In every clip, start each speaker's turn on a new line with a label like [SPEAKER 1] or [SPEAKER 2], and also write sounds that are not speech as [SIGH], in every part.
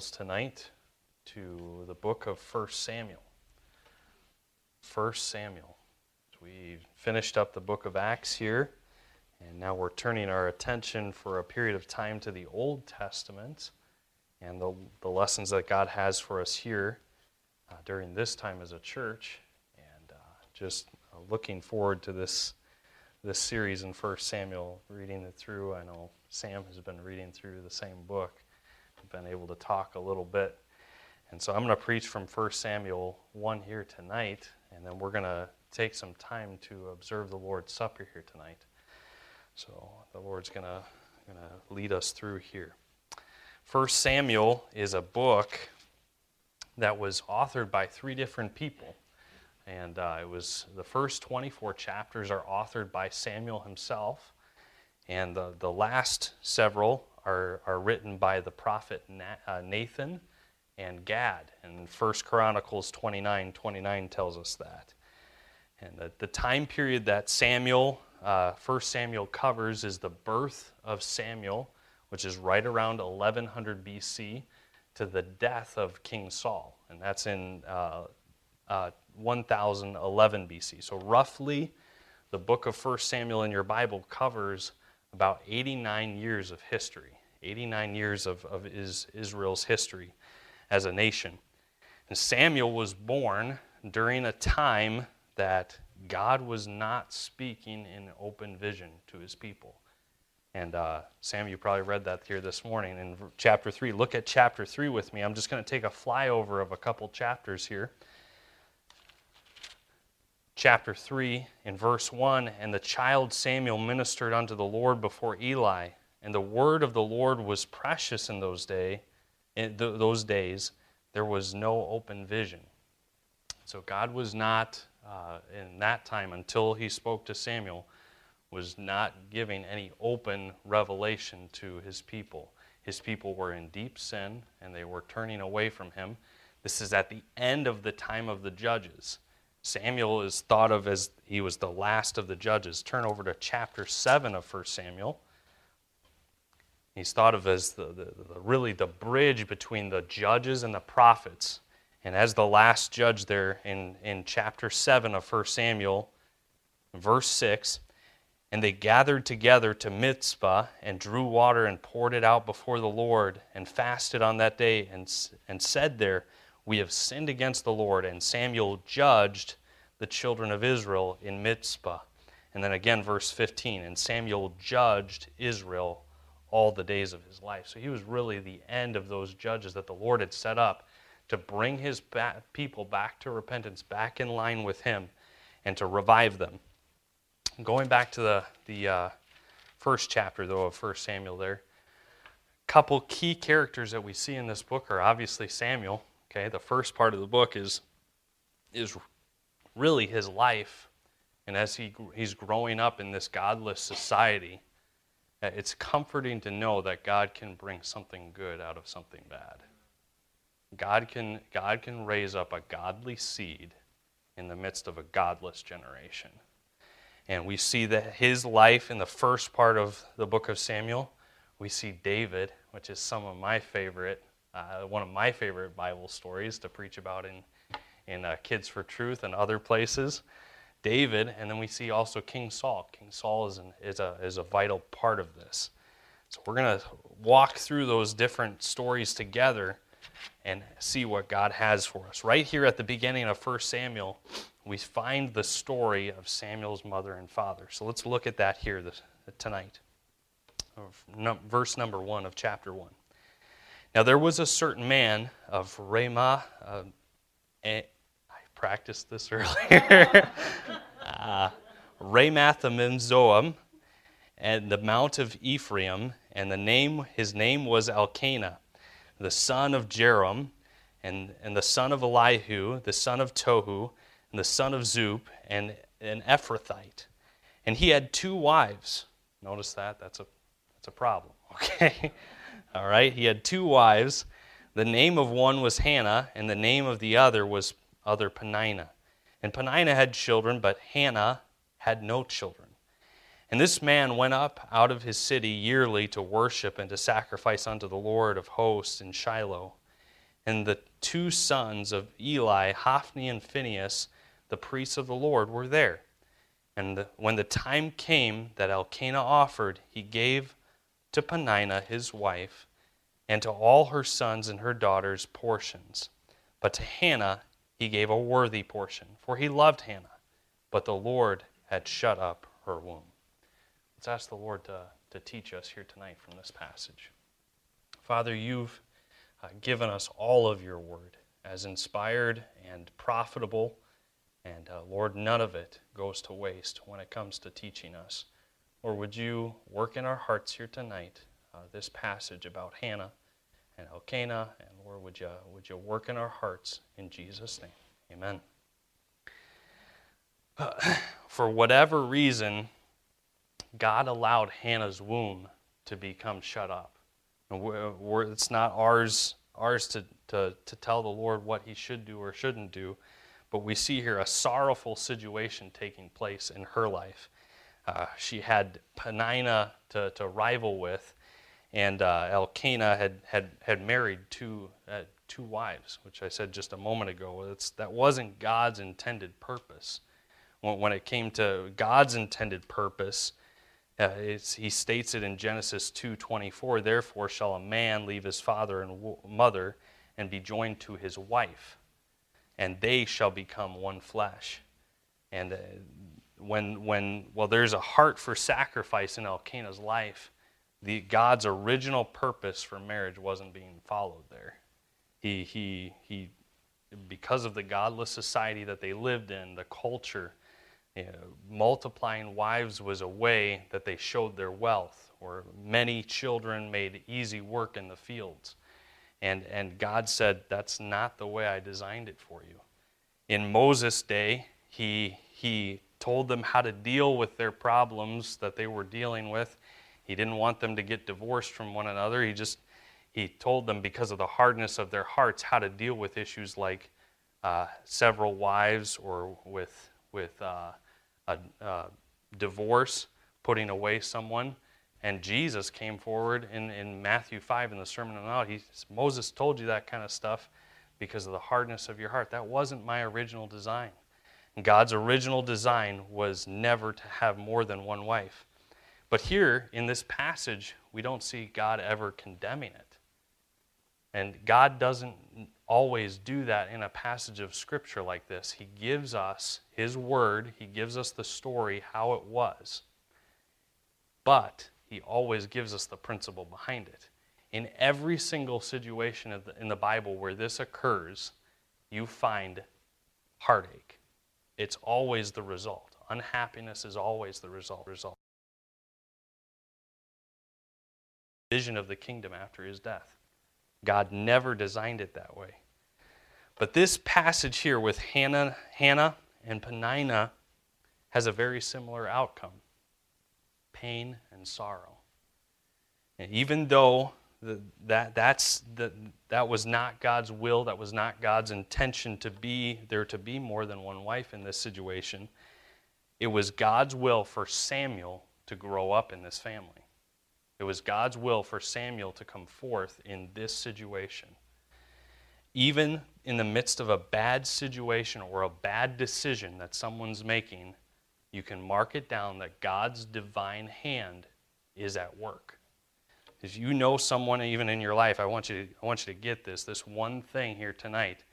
[SPEAKER 1] tonight to the book of 1 Samuel. 1 Samuel. We finished up the book of Acts here, and now we're turning our attention for a period of time to the Old Testament and the, the lessons that God has for us here uh, during this time as a church. And uh, just uh, looking forward to this, this series in 1 Samuel, reading it through. I know Sam has been reading through the same book been able to talk a little bit. And so I'm going to preach from 1 Samuel 1 here tonight, and then we're going to take some time to observe the Lord's Supper here tonight. So the Lord's going to, going to lead us through here. 1 Samuel is a book that was authored by three different people. And uh, it was the first 24 chapters are authored by Samuel himself. And the, the last several are, are written by the prophet uh, Nathan and Gad. And 1 Chronicles 29 29 tells us that. And the, the time period that Samuel, uh, 1 Samuel covers is the birth of Samuel, which is right around 1100 BC, to the death of King Saul. And that's in uh, uh, 1011 BC. So, roughly, the book of 1 Samuel in your Bible covers about 89 years of history, 89 years of, of Israel's history as a nation. And Samuel was born during a time that God was not speaking in open vision to his people. And uh, Sam, you probably read that here this morning in chapter 3. Look at chapter 3 with me. I'm just going to take a flyover of a couple chapters here chapter 3 in verse 1 And the child Samuel ministered unto the Lord before Eli, and the word of the Lord was precious in those, day, in th- those days. There was no open vision. So God was not, uh, in that time, until he spoke to Samuel, was not giving any open revelation to his people. His people were in deep sin, and they were turning away from him. This is at the end of the time of the judges. Samuel is thought of as he was the last of the judges. Turn over to chapter 7 of 1 Samuel. He's thought of as the, the, the, really the bridge between the judges and the prophets. And as the last judge there in, in chapter 7 of 1 Samuel, verse 6, and they gathered together to Mizpah and drew water and poured it out before the Lord and fasted on that day and, and said there, we have sinned against the Lord. And Samuel judged the children of Israel in Mizpah. And then again, verse 15, and Samuel judged Israel all the days of his life. So he was really the end of those judges that the Lord had set up to bring his people back to repentance, back in line with him, and to revive them. Going back to the, the uh, first chapter, though, of 1 Samuel, there, a couple key characters that we see in this book are obviously Samuel. Okay, the first part of the book is, is really his life. And as he, he's growing up in this godless society, uh, it's comforting to know that God can bring something good out of something bad. God can, God can raise up a godly seed in the midst of a godless generation. And we see that his life in the first part of the book of Samuel. We see David, which is some of my favorite uh, one of my favorite Bible stories to preach about in, in uh, Kids for Truth and other places. David, and then we see also King Saul. King Saul is, an, is, a, is a vital part of this. So we're going to walk through those different stories together and see what God has for us. Right here at the beginning of 1 Samuel, we find the story of Samuel's mother and father. So let's look at that here this, tonight. Verse number 1 of chapter 1. Now there was a certain man of Ramah. Uh, I practiced this [LAUGHS] earlier. uh, Ramathimim and the mount of Ephraim, and the name his name was Elkanah, the son of Jarom, and, and the son of Elihu, the son of Tohu, and the son of Zuph, and an Ephrathite. And he had two wives. Notice that? That's a, that's a problem, [LAUGHS] okay? All right, he had two wives. The name of one was Hannah, and the name of the other was other Peninnah. And Peninnah had children, but Hannah had no children. And this man went up out of his city yearly to worship and to sacrifice unto the Lord of hosts in Shiloh. And the two sons of Eli, Hophni and Phinehas, the priests of the Lord, were there. And when the time came that Elkanah offered, he gave to Peninnah his wife and to all her sons and her daughters portions. But to Hannah he gave a worthy portion, for he loved Hannah, but the Lord had shut up her womb. Let's ask the Lord to, to teach us here tonight from this passage. Father, you've uh, given us all of your word as inspired and profitable. And uh, Lord, none of it goes to waste when it comes to teaching us. Or would you work in our hearts here tonight uh, this passage about Hannah and Elkanah? And Lord, would you, would you work in our hearts in Jesus' name? Amen. Uh, [SIGHS] for whatever reason, God allowed Hannah's womb to become shut up. We're, we're, it's not ours, ours to, to, to tell the Lord what he should do or shouldn't do, but we see here a sorrowful situation taking place in her life. Uh, she had Peninnah to, to rival with, and uh, Elkanah had, had, had married two, uh, two wives, which I said just a moment ago. It's, that wasn't God's intended purpose. When, when it came to God's intended purpose, uh, he states it in Genesis 2:24. Therefore shall a man leave his father and w- mother and be joined to his wife, and they shall become one flesh. And uh, when when well, there's a heart for sacrifice in Elkanah's life. The God's original purpose for marriage wasn't being followed there. He he he because of the godless society that they lived in, the culture you know, multiplying wives was a way that they showed their wealth, or many children made easy work in the fields. And, and God said, That's not the way I designed it for you. In Moses' day, he, he told them how to deal with their problems that they were dealing with. He didn't want them to get divorced from one another. He just he told them because of the hardness of their hearts how to deal with issues like uh, several wives or with with uh, a, a divorce, putting away someone. And Jesus came forward in, in Matthew 5 in the Sermon on the Mount. He, Moses told you that kind of stuff because of the hardness of your heart. That wasn't my original design. God's original design was never to have more than one wife. But here in this passage, we don't see God ever condemning it. And God doesn't always do that in a passage of Scripture like this. He gives us His Word, He gives us the story, how it was. But He always gives us the principle behind it. In every single situation in the Bible where this occurs, you find heartache. It's always the result. Unhappiness is always the result. result. Vision of the kingdom after his death. God never designed it that way. But this passage here with Hannah, Hannah and Peninnah has a very similar outcome pain and sorrow. And even though that, that's the, that was not God's will, that was not God's intention to be there to be more than one wife in this situation, it was God's will for Samuel to grow up in this family. It was God's will for Samuel to come forth in this situation. Even in the midst of a bad situation or a bad decision that someone's making, you can mark it down that God's divine hand is at work. If you know someone even in your life, I want you to, I want you to get this, this one thing here tonight.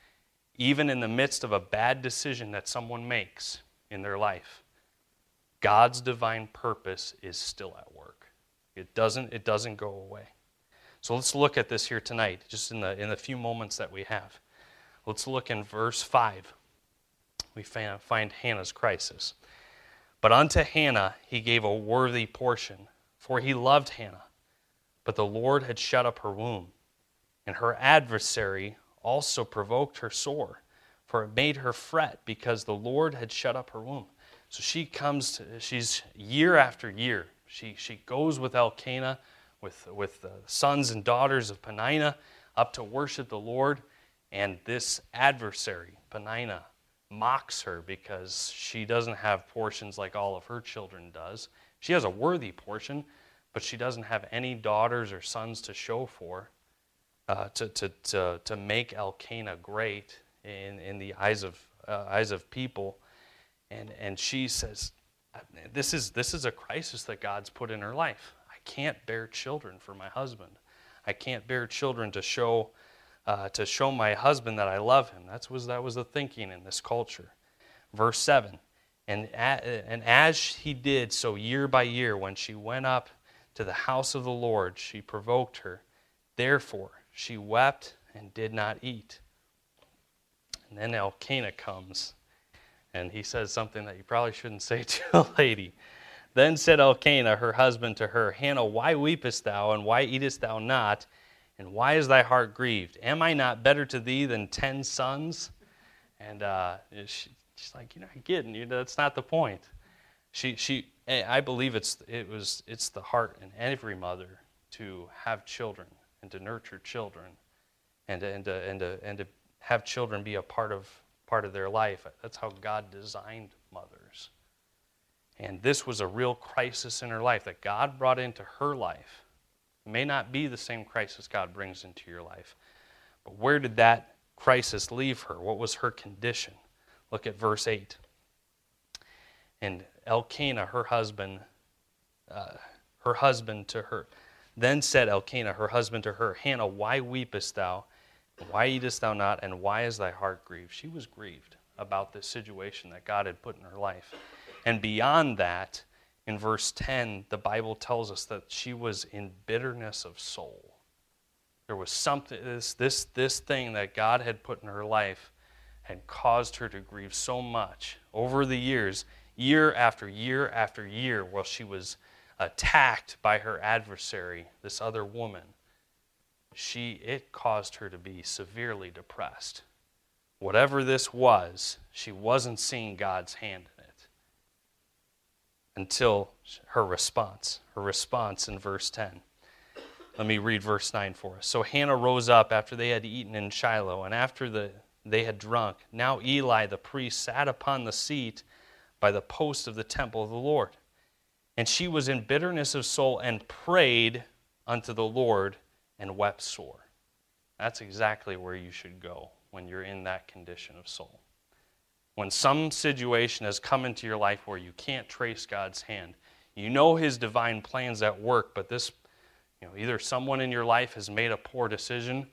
[SPEAKER 1] Even in the midst of a bad decision that someone makes in their life, God's divine purpose is still at work. It doesn't, it doesn't go away. So let's look at this here tonight, just in the, in the few moments that we have. Let's look in verse 5. We find Hannah's crisis. But unto Hannah he gave a worthy portion, for he loved Hannah. But the Lord had shut up her womb, and her adversary also provoked her sore, for it made her fret because the Lord had shut up her womb. So she comes, to, she's year after year she, she goes with Elkanah, with, with the sons and daughters of Peninnah, up to worship the Lord. And this adversary, Peninnah, mocks her because she doesn't have portions like all of her children does. She has a worthy portion, but she doesn't have any daughters or sons to show for. uh, to, to, to, to make Elkanah great in, in the eyes of, uh, eyes of people. And, and she says, this is, this is a crisis that God's put in her life. I can't bear children for my husband. I can't bear children to show, uh, to show my husband that I love him. That was, that was the thinking in this culture. Verse 7 and, and as he did so year by year, when she went up to the house of the Lord, she provoked her. Therefore, she wept and did not eat. And then Elkanah comes, and he says something that you probably shouldn't say [LAUGHS] to a lady. Then said Elkanah, her husband, to her, Hannah, why weepest thou, and why eatest thou not? And why is thy heart grieved? Am I not better to thee than ten sons? And uh, she, She's like, you're not getting, You know, that's not the point. She, she, I believe it's, it was, it's the heart in every mother to have children and to nurture children and, and, to, and, to, and to have children be a part of, part of their life. That's how God designed mothers. And this was a real crisis in her life that God brought into her life. It may not be the same crisis God brings into your life, but where did that crisis leave her? What was her condition? Look at verse 8. And Elkanah, her husband, uh, her husband to her, then said Elkanah, her husband to her, Hannah, why weepest thou? Why eatest thou not? And why is thy heart grieved? She was grieved about this situation that God had put in her life. And beyond that, in verse 10, the Bible tells us that she was in bitterness of soul. There was something, this, this, this thing that God had put in her life had caused her to grieve so much over the years, year after year after year, while she was attacked by her adversary, this other woman. She, it caused her to be severely depressed. Whatever this was, she wasn't seeing God's hand in it until her response. Her response in verse 10. Let me read verse 9 for us. So Hannah rose up after they had eaten in Shiloh, and after the they had drunk. Now Eli the priest sat upon the seat by the post of the temple of the Lord. And she was in bitterness of soul and prayed unto the Lord and wept sore. That's exactly where you should go when you're in that condition of soul. When some situation has come into your life where you can't trace God's hand, you know his divine plans at work, but this, you know, either someone in your life has made a poor decision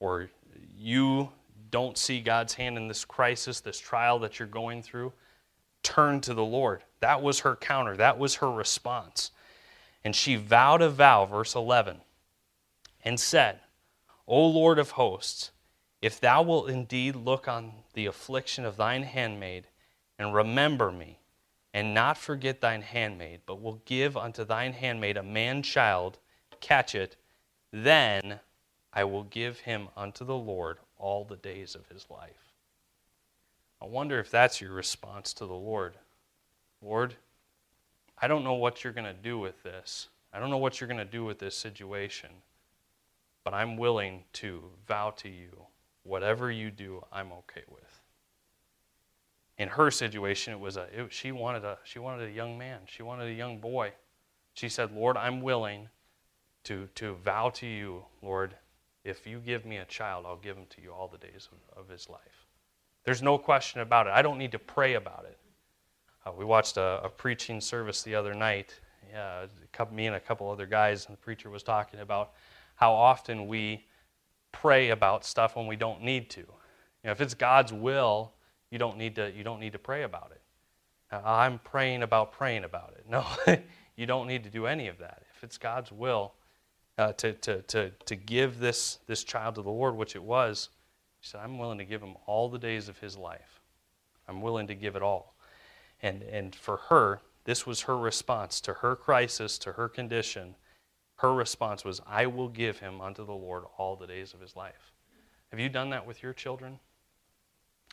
[SPEAKER 1] or you don't see God's hand in this crisis, this trial that you're going through, turn to the Lord. That was her counter, that was her response. And she vowed a vow, verse 11, and said, O Lord of hosts, if thou wilt indeed look on the affliction of thine handmaid, and remember me, and not forget thine handmaid, but will give unto thine handmaid a man child, catch it, then I will give him unto the Lord all the days of his life. I wonder if that's your response to the Lord. Lord, I don't know what you're going to do with this. I don't know what you're going to do with this situation, but I'm willing to vow to you whatever you do, I'm okay with. In her situation, it was a it, she wanted a she wanted a young man. She wanted a young boy. She said, "Lord, I'm willing to to vow to you, Lord, if you give me a child, I'll give him to you all the days of, of his life. There's no question about it. I don't need to pray about it. Uh, we watched a, a, preaching service the other night. Yeah, couple, me and a couple other guys, and the preacher was talking about how often we pray about stuff when we don't need to. You know, if it's God's will, you don't need to. You don't need to pray about it. Uh, I'm praying about praying about it. [LAUGHS] No, you don't need to do any of that. If it's God's will, uh, to, to, to, to give this, this child to the Lord, which it was, he said, I'm willing to give him all the days of his life. I'm willing to give it all. And, and for her, this was her response to her crisis, to her condition. Her response was, I will give him unto the Lord all the days of his life. Have you done that with your children?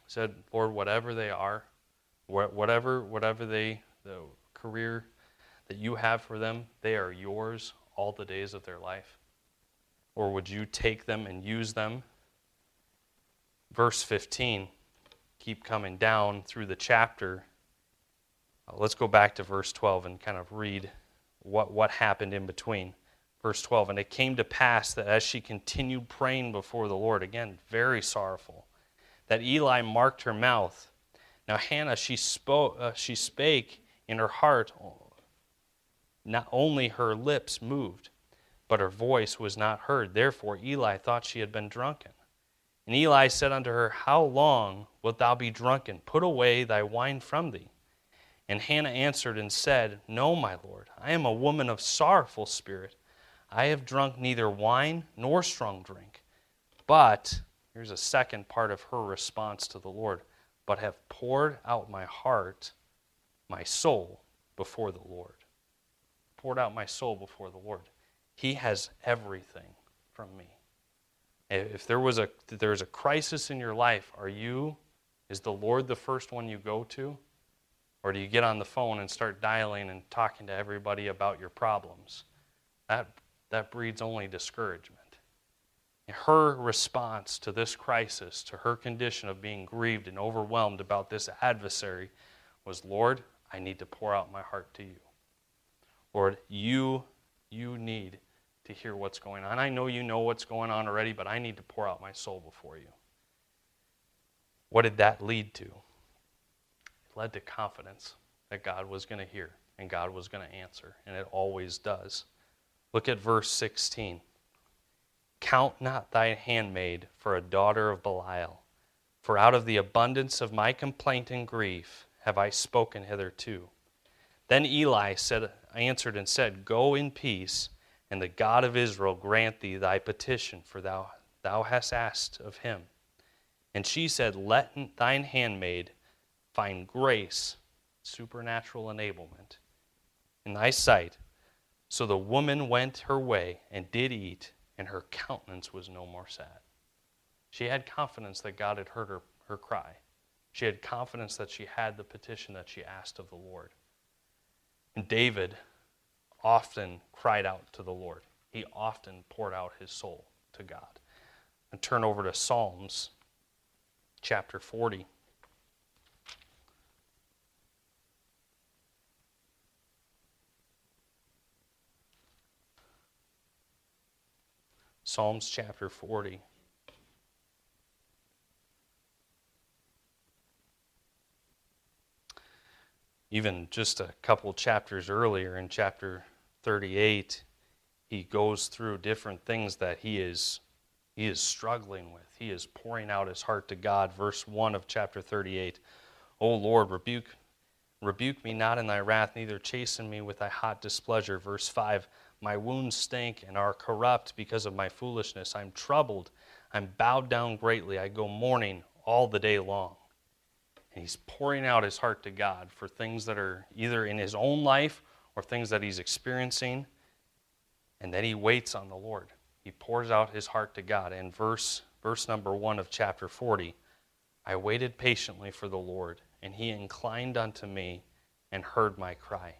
[SPEAKER 1] Said, Lord, whatever they are, whatever, whatever they, the career that you have for them, they are yours all the days of their life? Or would you take them and use them? Verse 15, keep coming down through the chapter. Uh, let's go back to verse 12 and kind of read what, what happened in between. Verse 12, and it came to pass that as she continued praying before the Lord, again, very sorrowful, that Eli marked her mouth. Now Hannah, she, spoke, uh, she spake in her heart, not only her lips moved, but her voice was not heard. Therefore Eli thought she had been drunken. And Eli said unto her, How long wilt thou be drunken? Put away thy wine from thee. And Hannah answered and said, No, my Lord, I am a woman of sorrowful spirit. I have drunk neither wine nor strong drink. But, here's a second part of her response to the Lord, but have poured out my heart, my soul, before the Lord. Poured out my soul before the Lord. He has everything from me. If there was a there's a crisis in your life, are you is the Lord the first one you go to? Or do you get on the phone and start dialing and talking to everybody about your problems? That, that breeds only discouragement. Her response to this crisis, to her condition of being grieved and overwhelmed about this adversary, was Lord, I need to pour out my heart to you. Lord, you, you need to hear what's going on. I know you know what's going on already, but I need to pour out my soul before you. What did that lead to? It led to confidence that God was going to hear and God was going to answer, and it always does. Look at verse 16. Count not thy handmaid for a daughter of Belial, for out of the abundance of my complaint and grief have I spoken hitherto. Then Eli said, answered and said, Go in peace, and the God of Israel grant thee thy petition, for thou, thou hast asked of him. And she said, Let thine handmaid find grace, supernatural enablement in thy sight. So the woman went her way and did eat, and her countenance was no more sad. She had confidence that God had heard her, her cry. She had confidence that she had the petition that she asked of the Lord. And David often cried out to the Lord. He often poured out his soul to God. And turn over to Psalms chapter 40. Psalms chapter 40. Even just a couple chapters earlier in chapter 38, he goes through different things that he is he is struggling with. He is pouring out his heart to God. Verse 1 of chapter 38. O Lord, rebuke rebuke me not in thy wrath, neither chasten me with thy hot displeasure. Verse 5 my wounds stink and are corrupt because of my foolishness. I'm troubled. I'm bowed down greatly. I go mourning all the day long. And he's pouring out his heart to God for things that are either in his own life or things that he's experiencing. And then he waits on the Lord. He pours out his heart to God. In verse, verse number one of chapter 40, I waited patiently for the Lord, and he inclined unto me and heard my cry.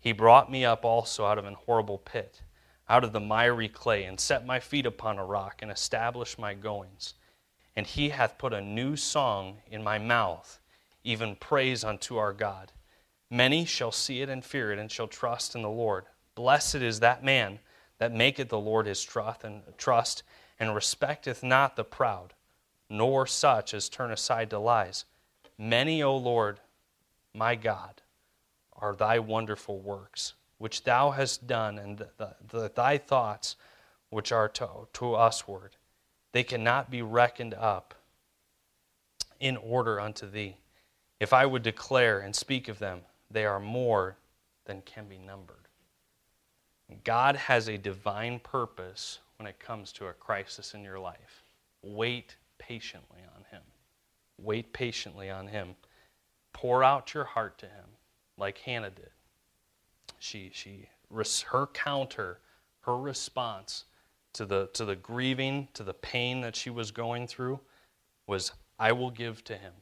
[SPEAKER 1] He brought me up also out of an horrible pit, out of the miry clay, and set my feet upon a rock, and established my goings. And he hath put a new song in my mouth, even praise unto our God. Many shall see it and fear it, and shall trust in the Lord. Blessed is that man that maketh the Lord his trust, and trust, and respecteth not the proud, nor such as turn aside to lies. Many, O Lord, my God, are thy wonderful works, which thou hast done, and the, the, thy thoughts, which are to, to usward. They cannot be reckoned up in order unto thee. If I would declare and speak of them, they are more than can be numbered. God has a divine purpose when it comes to a crisis in your life. Wait patiently on Him. Wait patiently on Him. Pour out your heart to Him like Hannah did. She, she, her counter, her response to the, to the grieving, to the pain that she was going through was, I will give to him.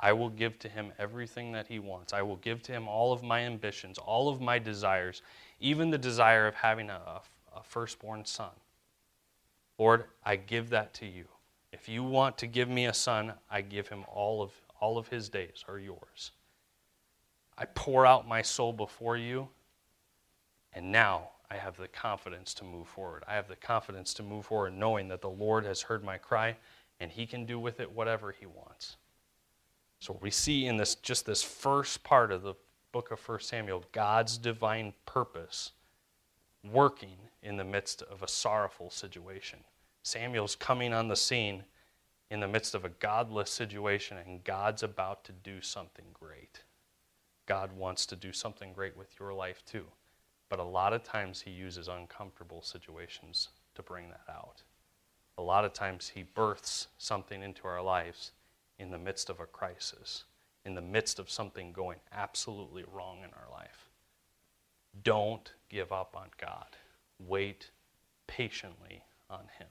[SPEAKER 1] I will give to him everything that he wants. I will give to him all of my ambitions, all of my desires, even the desire of having a, a firstborn son. Lord, I give that to you. If you want to give me a son, I give him all of, all of his days are yours. I pour out my soul before you, and now I have the confidence to move forward. I have the confidence to move forward knowing that the Lord has heard my cry and he can do with it whatever he wants. So we see in this just this first part of the book of 1 Samuel God's divine purpose working in the midst of a sorrowful situation. Samuel's coming on the scene in the midst of a godless situation, and God's about to do something great. God wants to do something great with your life too. But a lot of times he uses uncomfortable situations to bring that out. A lot of times he births something into our lives in the midst of a crisis, in the midst of something going absolutely wrong in our life. Don't give up on God. Wait patiently on him.